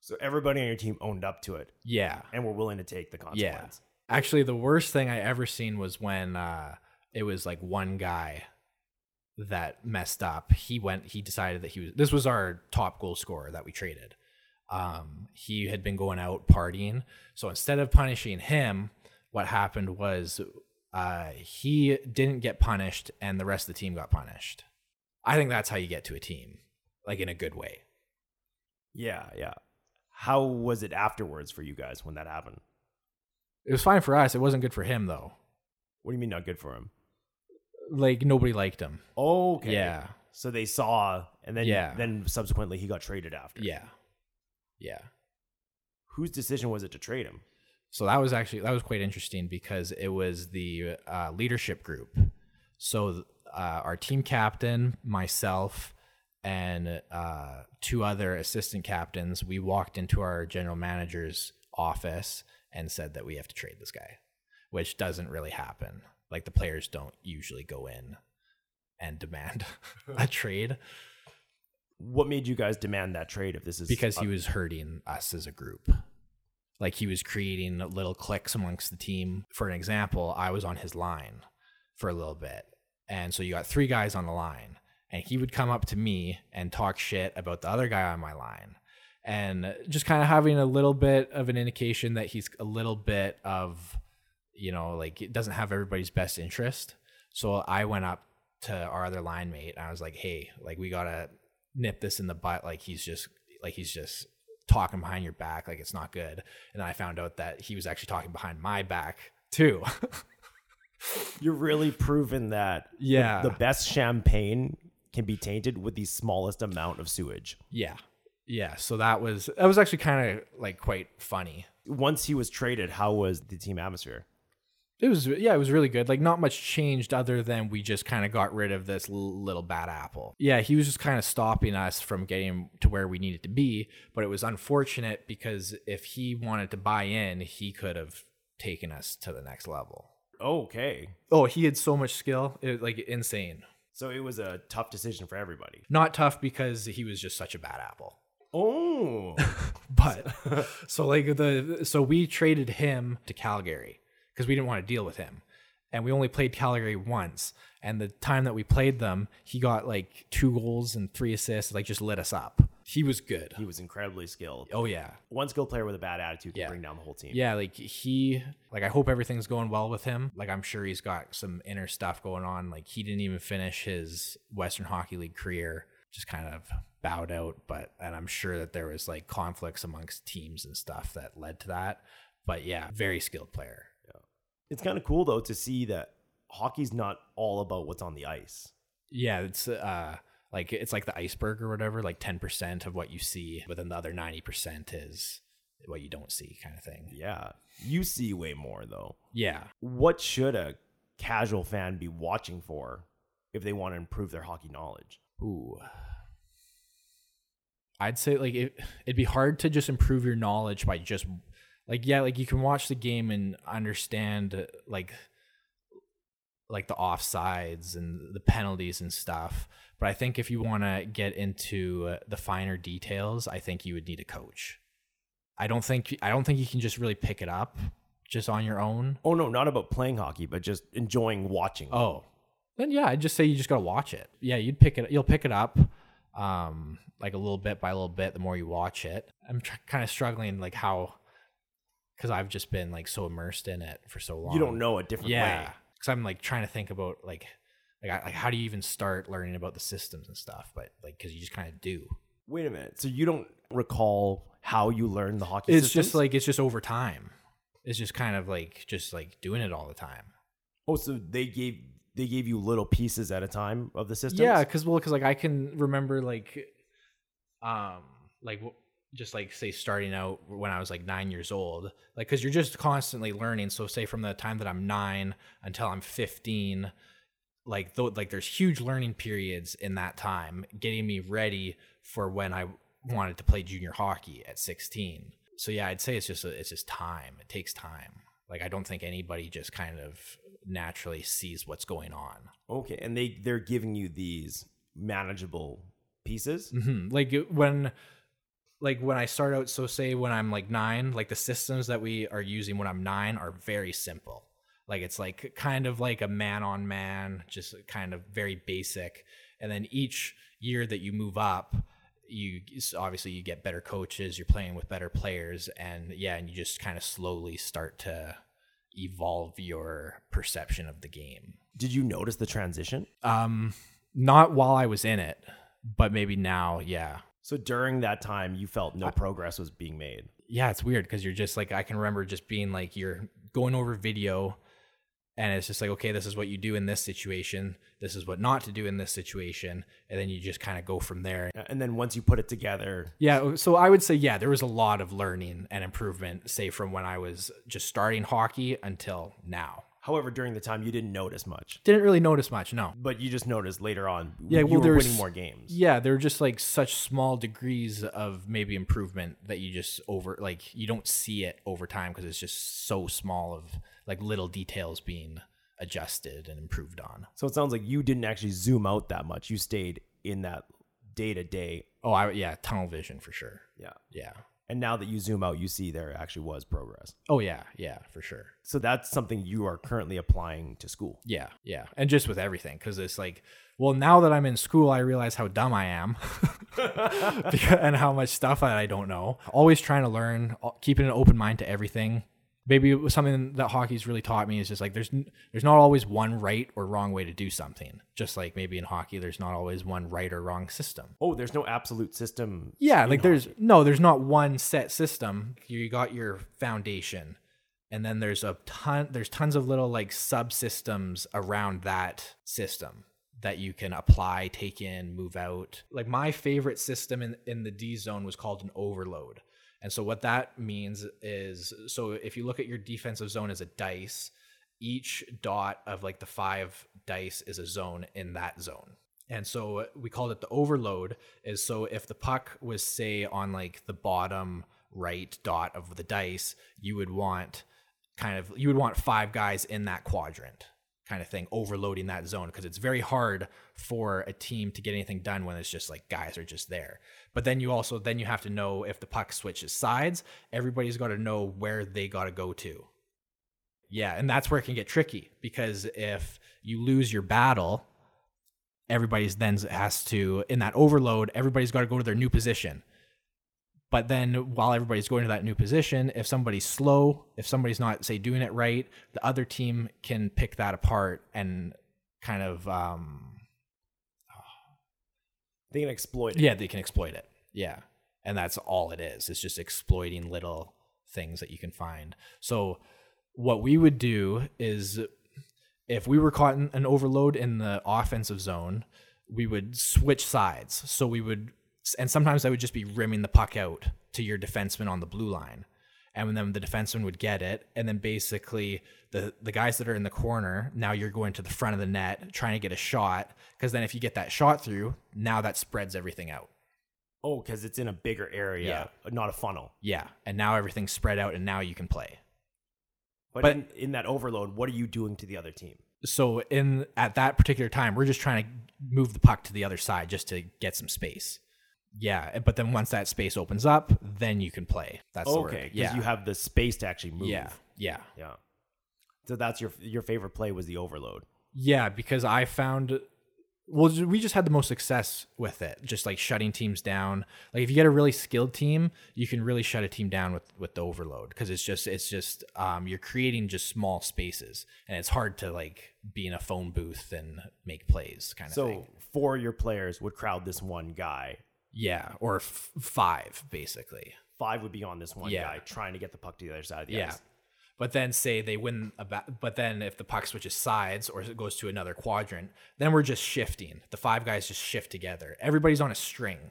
So everybody on your team owned up to it. Yeah. And were willing to take the consequence. Yeah. Actually, the worst thing I ever seen was when uh, it was like one guy that messed up. He went. He decided that he was. This was our top goal scorer that we traded. Um, he had been going out partying. So instead of punishing him, what happened was uh, he didn't get punished, and the rest of the team got punished. I think that's how you get to a team, like in a good way. Yeah, yeah. How was it afterwards for you guys when that happened? It was fine for us. It wasn't good for him though. What do you mean not good for him? Like nobody liked him. Okay. Yeah. So they saw, and then Yeah. then subsequently he got traded after. Yeah. Yeah. Whose decision was it to trade him? So that was actually that was quite interesting because it was the uh, leadership group. So uh, our team captain, myself, and uh, two other assistant captains, we walked into our general manager's office and said that we have to trade this guy, which doesn't really happen. Like the players don't usually go in and demand a trade What made you guys demand that trade if this is because he was hurting us as a group. Like he was creating little cliques amongst the team. For an example, I was on his line for a little bit. And so you got three guys on the line. And he would come up to me and talk shit about the other guy on my line. And just kind of having a little bit of an indication that he's a little bit of, you know, like it doesn't have everybody's best interest. So I went up to our other line mate and I was like, hey, like we gotta nip this in the butt. Like he's just like he's just talking behind your back, like it's not good. And I found out that he was actually talking behind my back too. You're really proving that the- Yeah. the, best champagne can be tainted with the smallest amount of sewage. yeah. Yeah. So that was that was actually kind of like quite funny. Once he was traded, how was the team atmosphere? It was yeah, it was really good. Like not much changed other than we just kind of got rid of this l- little bad apple. Yeah, he was just kind of stopping us from getting to where we needed to be, but it was unfortunate because if he wanted to buy in, he could have taken us to the next level. Okay. Oh, he had so much skill, it, was like insane. So it was a tough decision for everybody. Not tough because he was just such a bad apple. Oh. But so like the so we traded him to Calgary because we didn't want to deal with him. And we only played Calgary once. And the time that we played them, he got like two goals and three assists, like just lit us up. He was good. he was incredibly skilled. Oh yeah. One skilled player with a bad attitude can Yeah. bring down the whole team. Yeah, like he like I hope everything's going well with him. Like I'm sure he's got some inner stuff going on. Like he didn't even finish his Western Hockey League career. Just kind of bowed out, but and I'm sure that there was like conflicts amongst teams and stuff that led to that. But yeah, very skilled player. It's kind of cool though to see that hockey's not all about what's on the ice. Yeah, it's uh like it's like the iceberg or whatever, like 10% of what you see, but then the other 90% is what you don't see kind of thing. Yeah. You see way more though. Yeah. What should a casual fan be watching for if they want to improve their hockey knowledge? Ooh. I'd say like it, it'd be hard to just improve your knowledge by just like yeah, like you can watch the game and understand like like the offsides and the penalties and stuff. But I think if you want to get into uh, the finer details, I think you would need a coach. I don't think I don't think you can just really pick it up just on your own. Oh no, not about playing hockey, but just enjoying watching. Oh, then yeah, I'd just say you just gotta watch it. Yeah, you'd pick it. You'll pick it up, um, like a little bit by a little bit. The more you watch it, I'm tr- kind of struggling like how, because I've just been like so immersed in it for so long. You don't know a different yeah, way. because I'm like trying to think about like, like, I, like how do you even start learning about the systems and stuff? But like, because you just kind of do. Wait a minute. So you don't recall how you learned the hockey It's systems? just like it's just over time. It's just kind of like just like doing it all the time. Oh, so they gave they gave you little pieces at a time of the system. Yeah, because well, because like I can remember like, um, like just like say starting out when I was like nine years old, like because you're just constantly learning. So say from the time that I'm nine until I'm 15, like though like there's huge learning periods in that time, getting me ready for when I wanted to play junior hockey at 16. So yeah, I'd say it's just a, it's just time. It takes time. Like I don't think anybody just kind of naturally sees what's going on. Okay, and they they're giving you these manageable pieces. hmm Like when, like when I start out, so say when I'm like nine, like the systems that we are using when I'm nine are very simple. Like it's like kind of like a man on man, just kind of very basic. And then each year that you move up, you obviously you get better coaches, you're playing with better players, and yeah, and you just kind of slowly start to evolve your perception of the game. Did you notice the transition? Um, not while I was in it, but maybe now, yeah. So during that time, you felt no progress was being made. yeah, it's weird because you're just like I can remember just being like you're going over video and it's just like okay, this is what you do in this situation, this is what not to do in this situation, and then you just kind of go from there. And then once you put it together, Yeah, so I would say yeah, there was a lot of learning and improvement say from when I was just starting hockey until now. However, during the time you didn't notice much, Didn't really notice much, no. but you just noticed later on. Yeah, you well, were there's- winning more games. Yeah, there were just like such small degrees of maybe improvement that you just over like you don't see it over time because it's just so small of like little details being adjusted and improved on. So it sounds like you didn't actually zoom out that much. You stayed in that day to day. Oh, I yeah, tunnel vision for sure. Yeah. Yeah. And now that you zoom out, you see there actually was progress. Oh yeah, yeah, for sure. So that's something you are currently applying to school. Yeah, yeah, and just with everything because it's like, well, now that I'm in school, I realize how dumb I am, and how much stuff that I don't know. Always trying to learn, keeping an open mind to everything. Maybe it was something that hockey's really taught me is just like there's there's not always one right or wrong way to do something. Just like maybe in hockey, there's not always one right or wrong system. Oh, there's no absolute system. Yeah, like there's hockey. no, there's not one set system. You got your foundation, and then there's a ton. There's tons of little like subsystems around that system that you can apply, take in, move out. Like my favorite system in in the D zone was called an overload, and so what that means is, so if you look at your defensive zone as a dice, each dot of like the five dice is a zone in that zone. And so we called it the overload is so if the puck was say on like the bottom right dot of the dice, you would want kind of you would want five guys in that quadrant kind of thing overloading that zone because it's very hard for a team to get anything done when it's just like guys are just there. But then you also then you have to know if the puck switches sides, everybody's got to know where they got to go to. Yeah, and that's where it can get tricky because if you lose your battle, everybody's then has to in that overload, everybody's got to go to their new position. But then while everybody's going to that new position, if somebody's slow, if somebody's not say doing it right, the other team can pick that apart and kind of um They can exploit it. yeah, they can exploit it. Yeah. And that's all it is. It's just exploiting little things that you can find. So what we would do is if we were caught in an overload in the offensive zone, we would switch sides. So we would and sometimes I would just be rimming the puck out to your defenseman on the blue line. And then the defenseman would get it, and then basically the the guys that are in the corner, now you're going to the front of the net trying to get a shot. Because then if you get that shot through, now that spreads everything out. Oh, because it's in a bigger area, not a funnel. Yeah, and now everything's spread out, and now you can play. But, But- in, in that overload, what are you doing to the other team? So in at that particular time, we're just trying to move the puck to the other side just to get some space. Yeah, but then once that space opens up, then you can play. That's the word. Okay, because Yeah, you have the space to actually move. yeah, yeah, yeah. So that's your your favorite play was the overload. yeah. Because I found, well, we just had the most success with it, just like shutting teams down. Like if you get a really skilled team, you can really shut a team down with with the overload because it's just it's just um, you're creating just small spaces, and it's hard to like be in a phone booth and make plays kind of So thing. four of your players would crowd this one guy. Yeah, or f- five basically. Five would be on this one Yeah. guy trying to get the puck to the other side of the Yeah. ice. But then say they win about but then if the puck switches sides or it goes to another quadrant, then we're just shifting. The five guys just shift together. Everybody's on a string.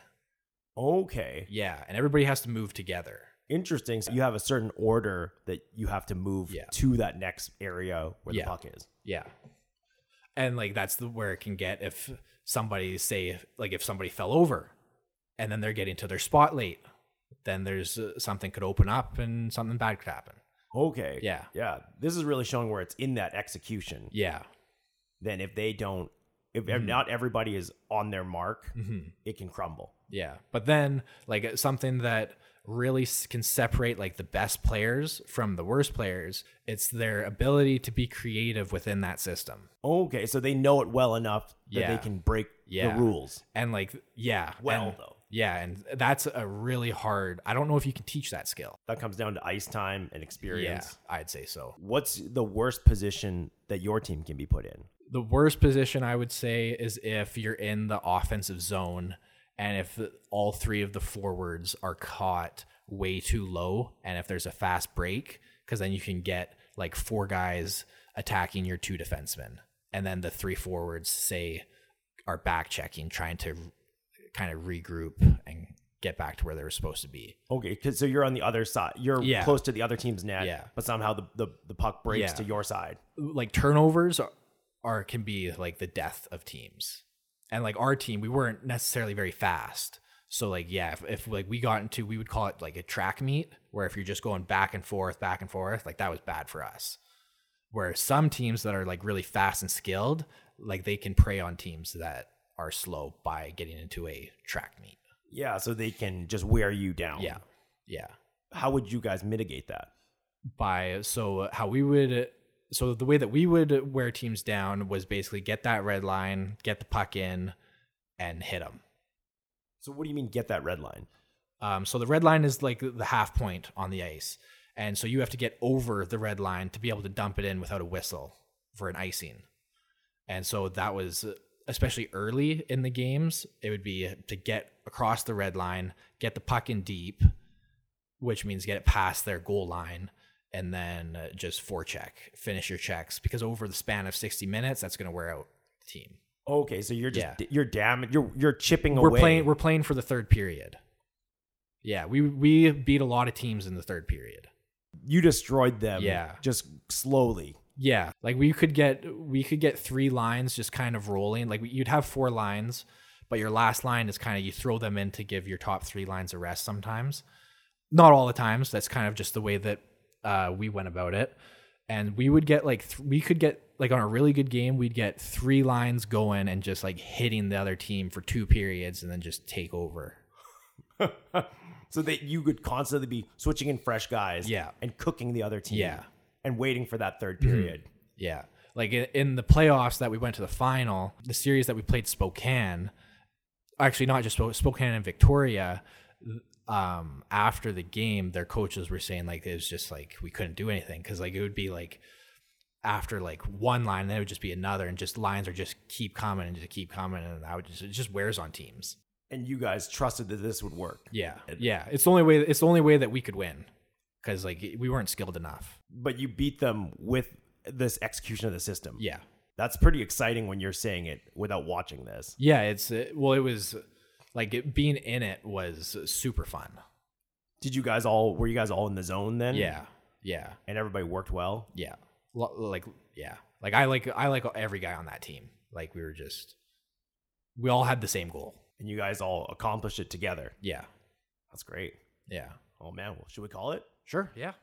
Okay, Yeah, and everybody has to move together. interesting. So you have a certain order that you have to move Yeah. to that next area where Yeah. the puck is. Yeah. And like that's the where it can get if somebody say like if somebody fell over and then they're getting to their spot late, then there's uh, something could open up and something bad could happen. Okay. Yeah. Yeah. This is really showing where it's in that execution. Yeah. Then if they don't, if Mm-hmm. not everybody is on their mark, it can crumble. Yeah. But then, like, something that really can separate, like, the best players from the worst players, it's their ability to be creative within that system. Okay, so they know it well enough that Yeah. they can break Yeah. the rules. And, like, yeah. Well, and- though. Yeah. And that's a really hard, I don't know if you can teach that skill. That comes down to ice time and Yeah. experience. I'd say so. What's the worst position that your team can be put in? The worst position I would say is if you're in the offensive zone and if all three of the forwards are caught way too low and if there's a fast break because then you can get like four guys attacking your two defensemen and then the three forwards say are back checking trying to kind of regroup and get back to where they were supposed to be. Okay, 'cause- so you're on the other side. You're Yeah. close to the other team's net, Yeah. but somehow the, the, the puck breaks Yeah. to your side. like turnovers are, are can be like the death of teams and like our team we weren't necessarily very fast so like yeah if, if like we got into we would call it like a track meet where if you're just going back and forth back and forth like that was bad for us where some teams that are like really fast and skilled like they can prey on teams that are slow by getting into a track meet Yeah, so they can just wear you down. yeah yeah How would you guys mitigate that? by so how we would so the way that we would wear teams down was basically get that red line, get the puck in, and hit them. So what do you mean get that red line? Um, so the red line is like the half point on the ice, and so you have to get over the red line to be able to dump it in without a whistle for an icing. And so that was especially early in the games. It would be to get across the red line, get the puck in deep, which means get it past their goal line, and then uh, just forecheck, finish your checks. Because over the span of sixty minutes, that's going to wear out the team. Okay, so you're just Yeah. you're damn you're you're chipping we're away. playing we're playing for the third period. Yeah, we we beat a lot of teams in the third period. you destroyed them. Yeah. just slowly. Yeah, like we could get we could get three lines just kind of rolling. Like you'd have four lines, but your last line is kind of you throw them in to give your top three lines a rest. Sometimes, not all the times. That's kind of just the way that uh, we went about it. And we would get like th- we could get like on a really good game, we'd get three lines going and just like hitting the other team for two periods and then just take over. so that you could constantly be switching in fresh guys. Yeah. and cooking the other team. Yeah. And waiting for that third period. Yeah. Like in, the playoffs that we went to the final, the series that we played Spokane, actually not just Spo- Spokane and Victoria, um, after the game, their coaches were saying like it was just like we couldn't do anything because like it would be like after like one line, then it would just be another, and just lines are just keep coming and just keep coming, and I would just it just wears on teams. And you guys trusted that this would work, Yeah, yeah. It's the only way. It's the only way that we could win because like we weren't skilled enough. but you beat them with this execution of the system. Yeah. That's pretty exciting when you're saying it without watching this. Yeah, it's uh, well, it was like it, being in it was super fun. Did you guys all were you guys all in the zone then? Yeah, yeah, And everybody worked well? yeah. Lo- Like yeah, like I like I like every guy on that team. Like we were just we all had the same goal. and you guys all accomplished it together. Yeah. That's great. Yeah. Oh man, well, should we call it? Sure. Yeah.